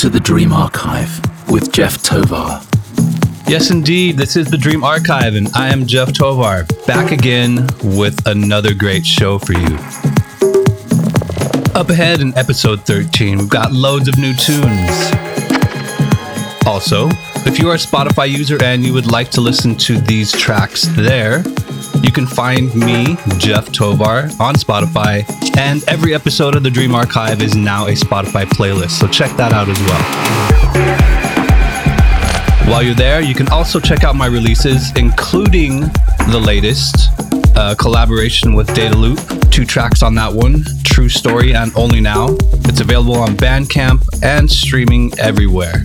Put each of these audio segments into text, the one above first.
to the Dream Archive with Jeff Tovar. Yes, indeed. This is the Dream Archive, and I am Jeff Tovar, back again with another great show for you. Up ahead in episode 13, we've got loads of new tunes. Also, if you are a Spotify user and you would like to listen to these tracks there, you can find me, Jeff Tovar, on Spotify, and every episode of the Dream Archive is now a Spotify playlist, so check that out as well. While you're there, you can also check out my releases, including the latest uh, collaboration with Dataloop, two tracks on that one, True Story and Only Now. It's available on Bandcamp and streaming everywhere.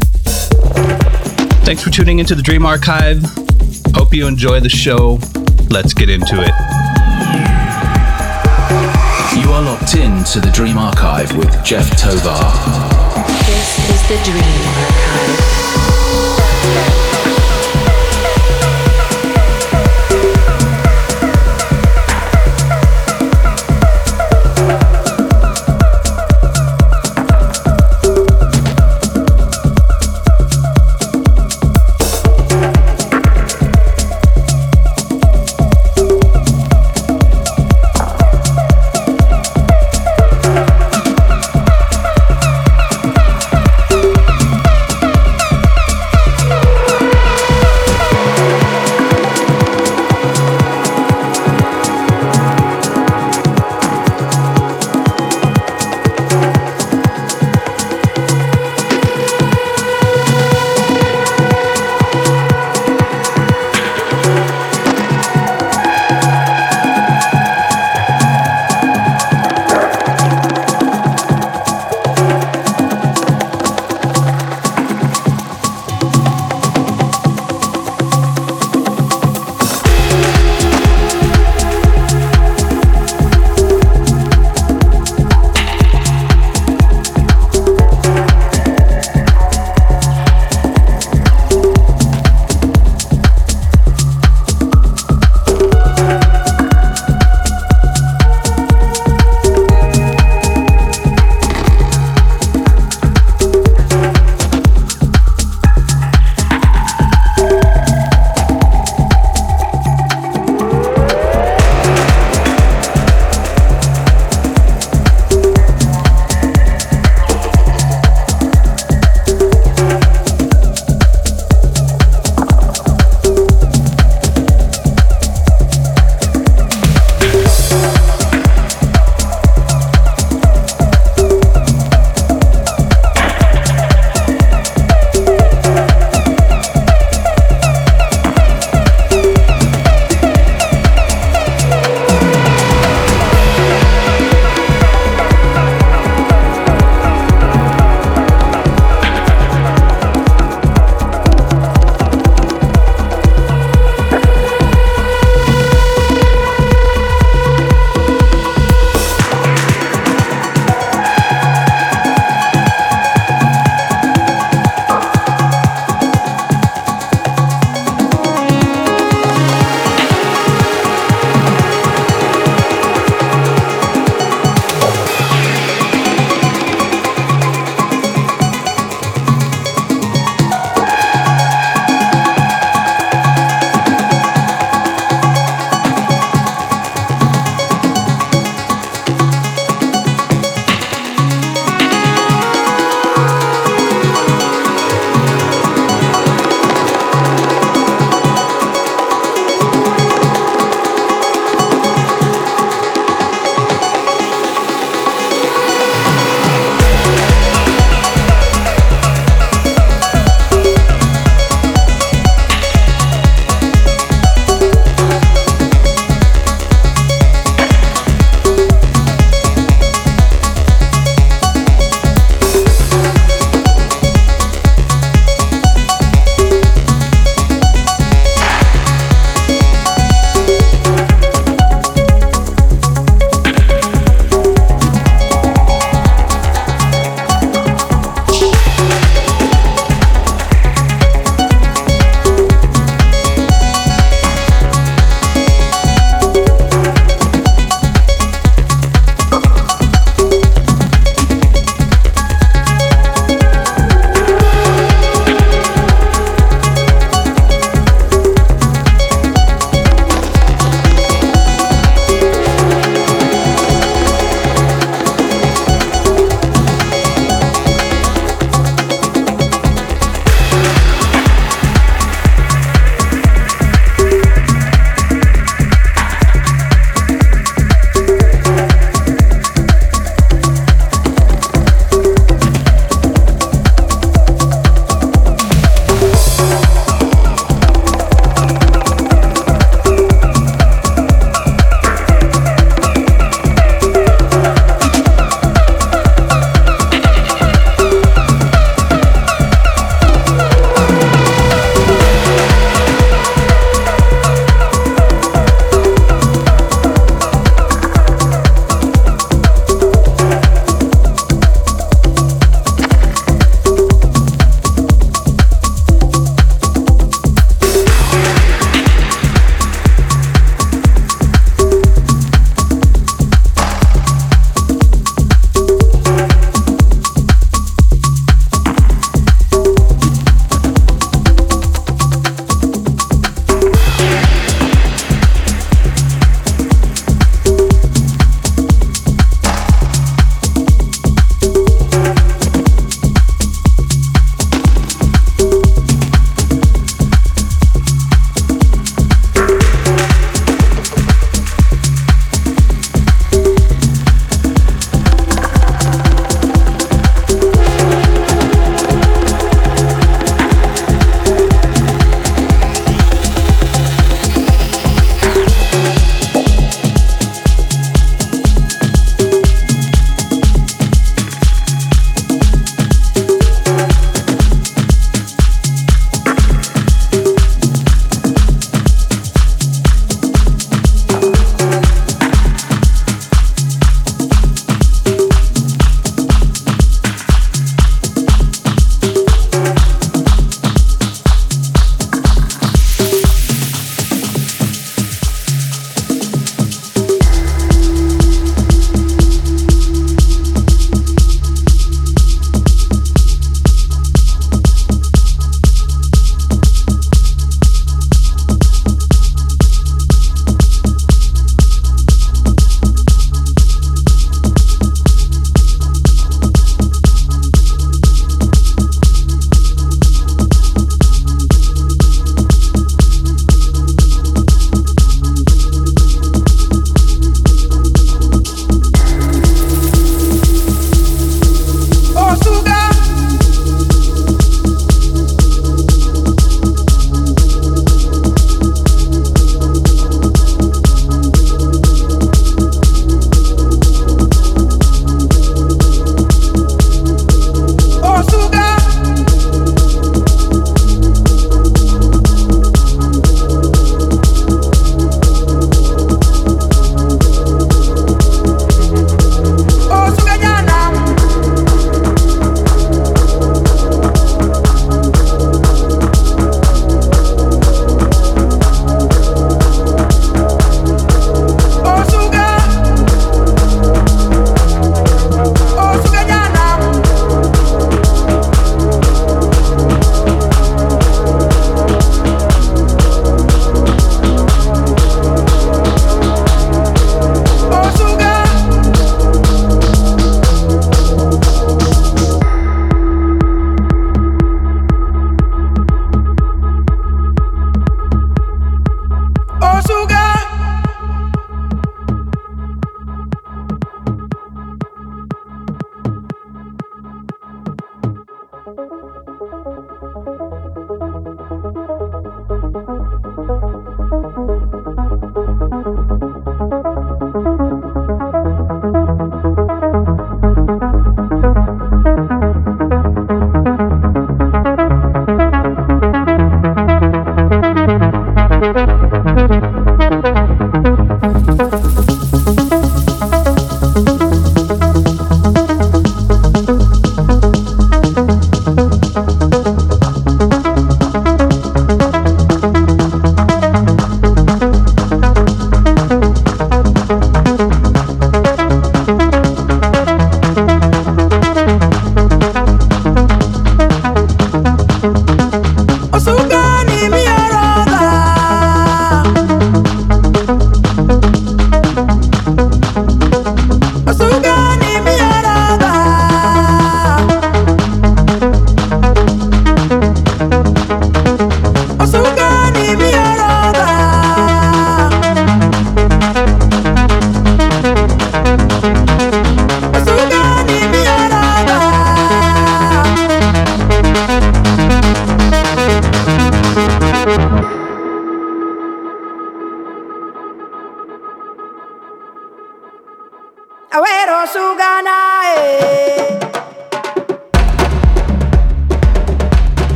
Thanks for tuning into the Dream Archive. Hope you enjoy the show. Let's get into it. You are locked in to the Dream Archive with Jeff Tovar. This is the Dream Archive.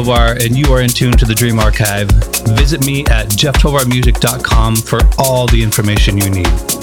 Tovar, and you are in tune to the Dream Archive. Visit me at jefftovarmusic.com for all the information you need.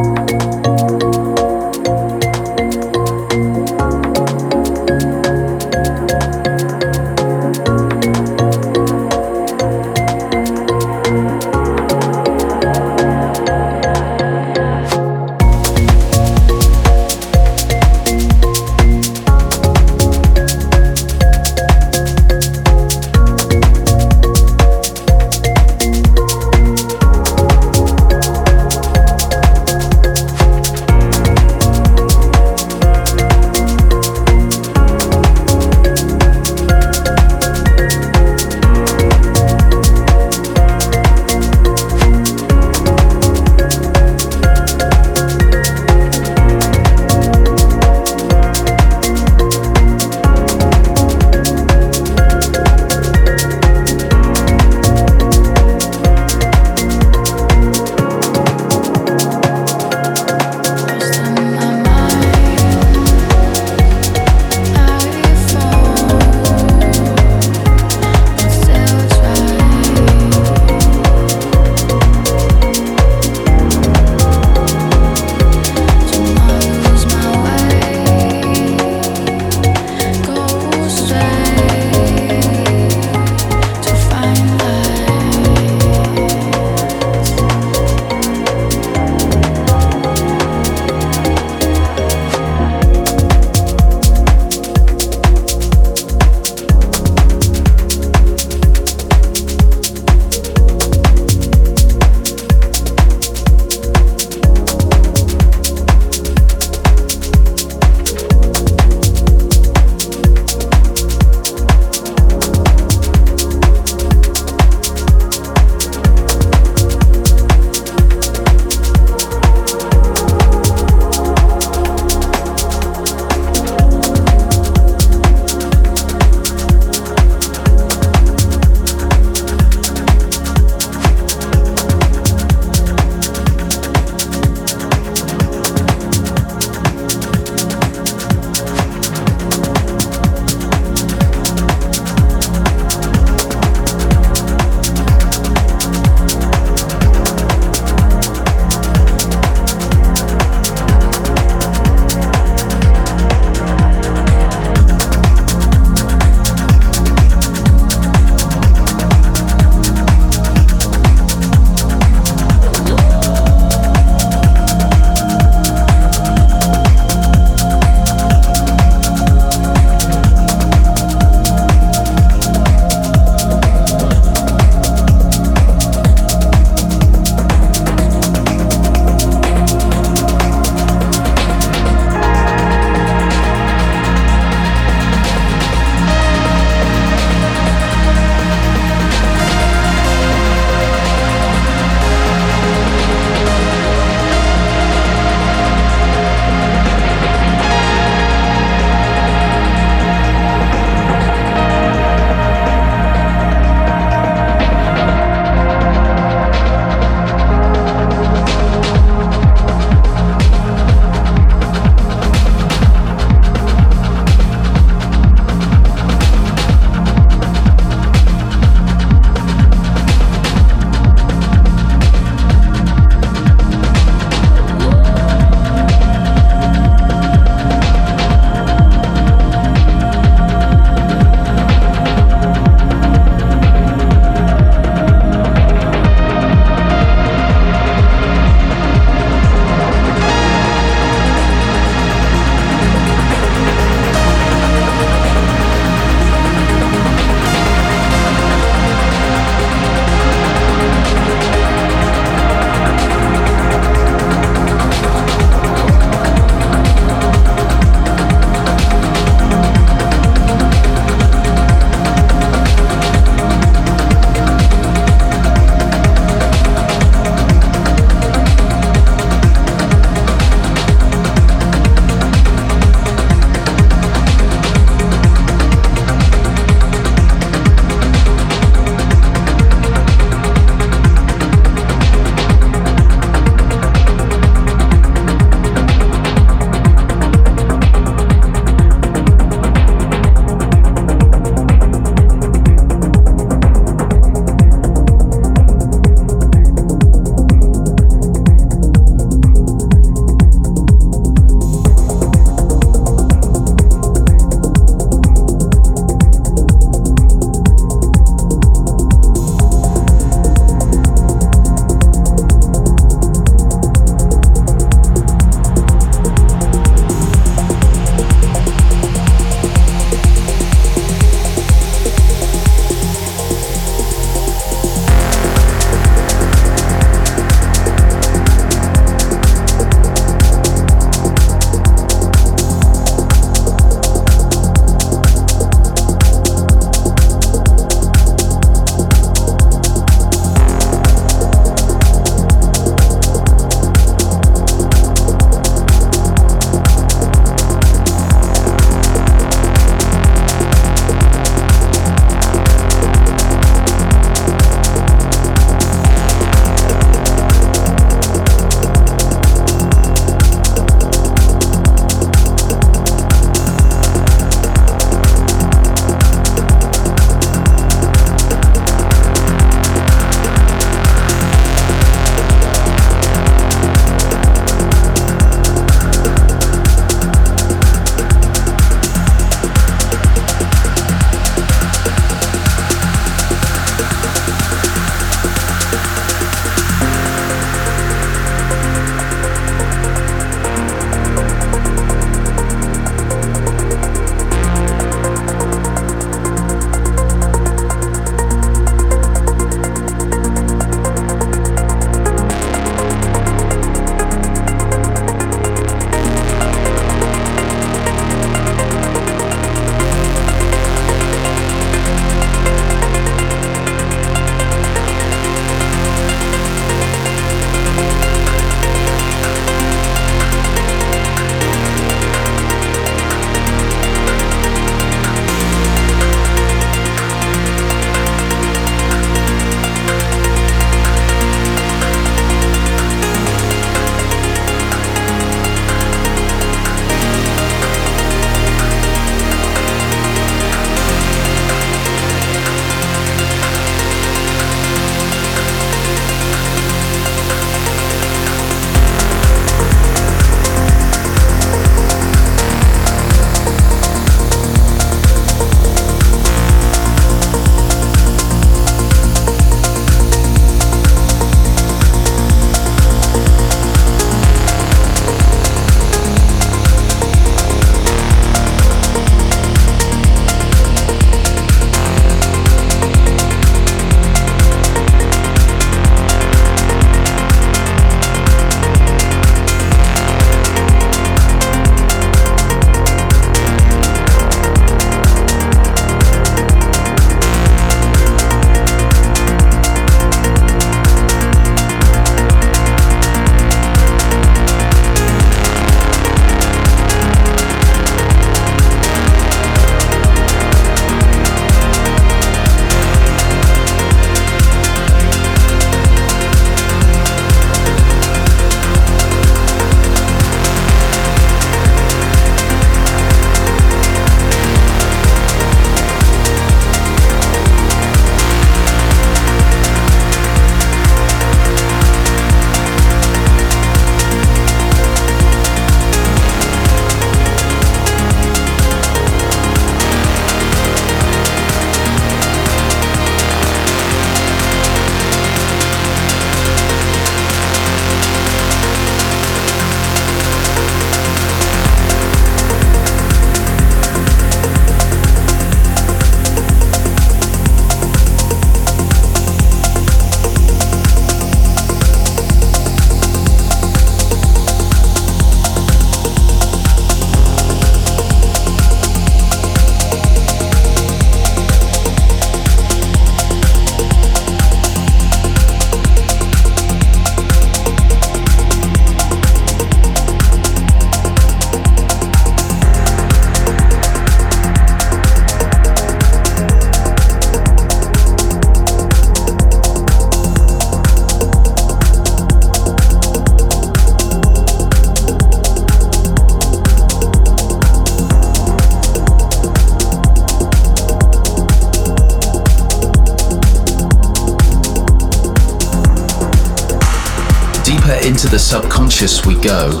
Subconscious we go.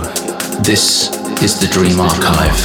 This is the Dream Archive.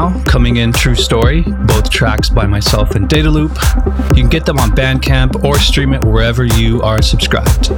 Now, coming in True Story, both tracks by myself and Dataloop. You can get them on Bandcamp or stream it wherever you are subscribed.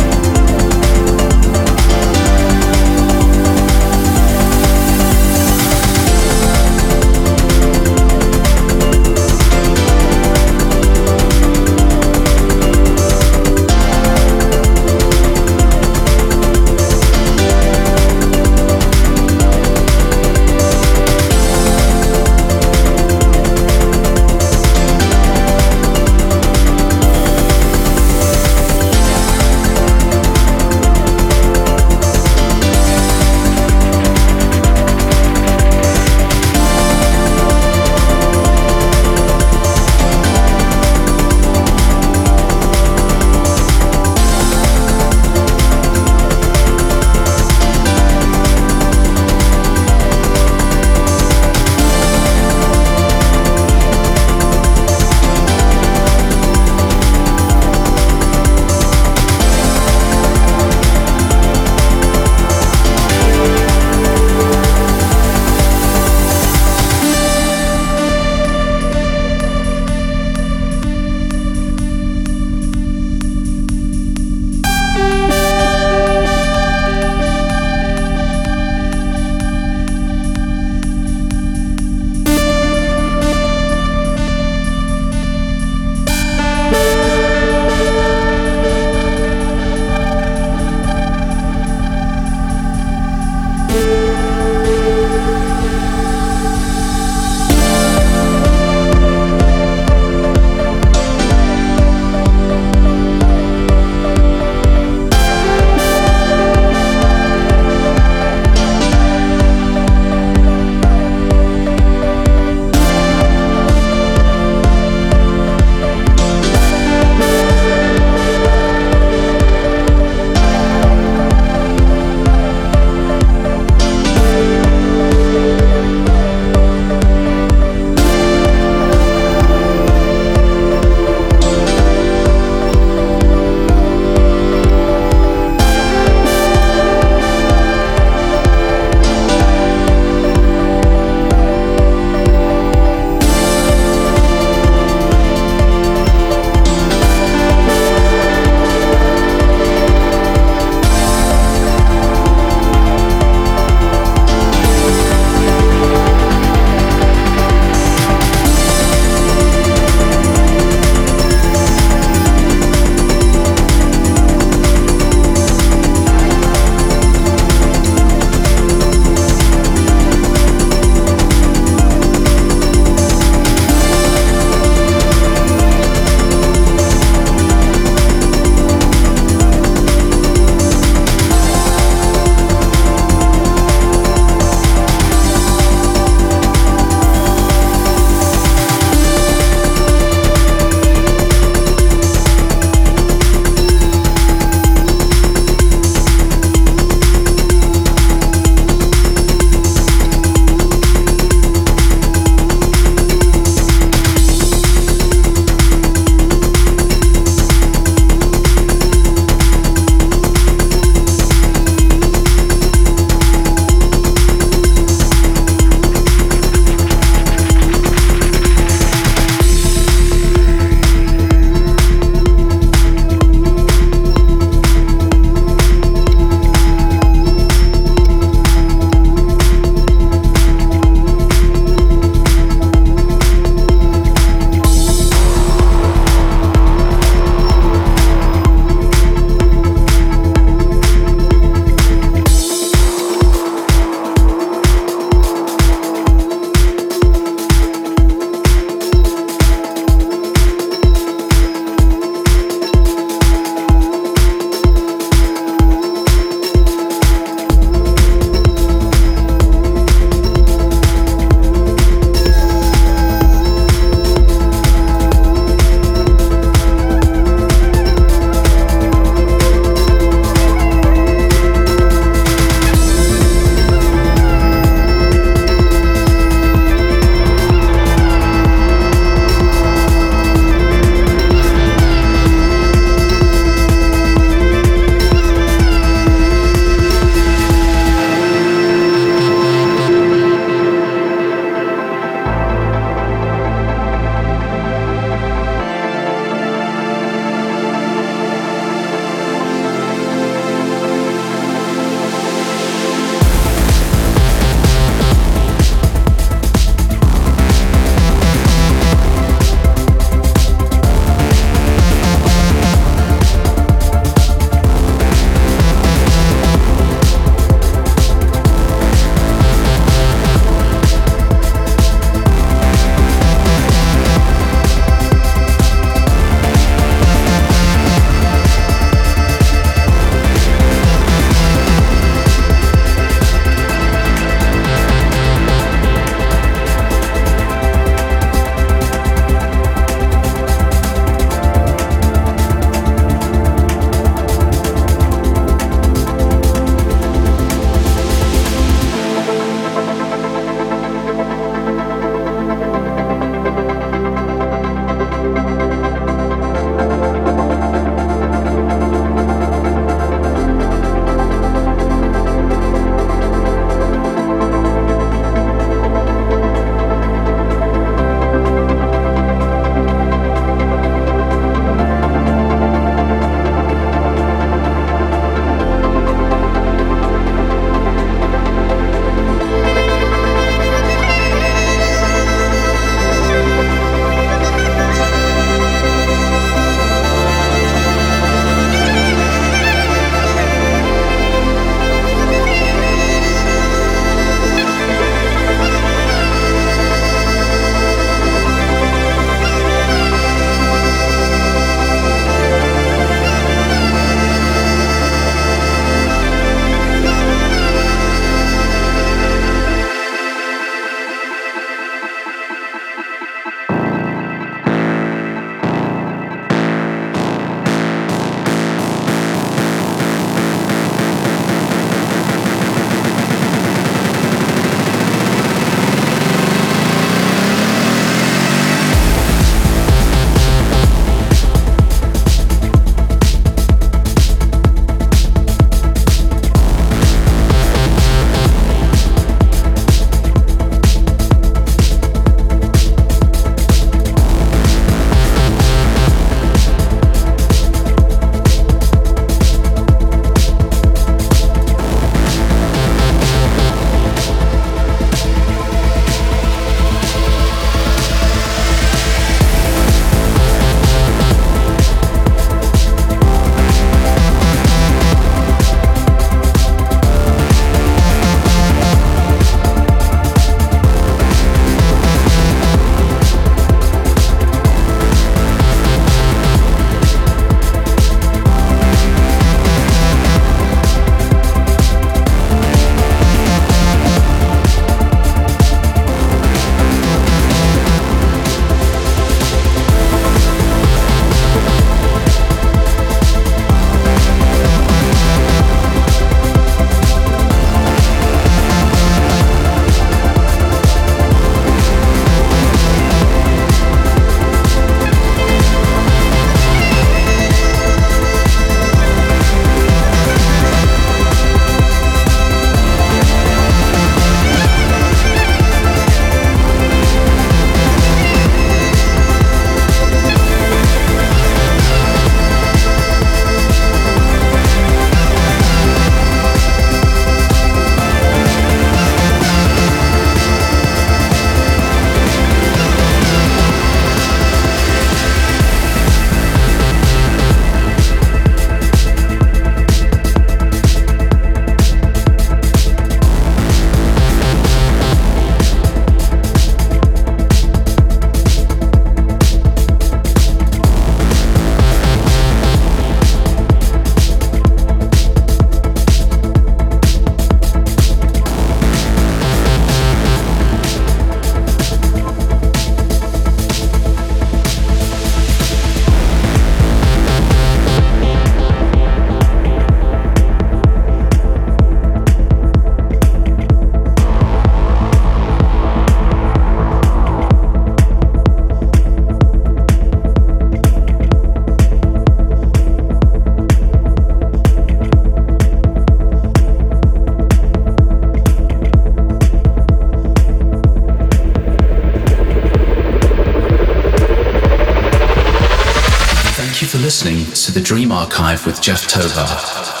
To the Dream Archive with Jeff Tovar.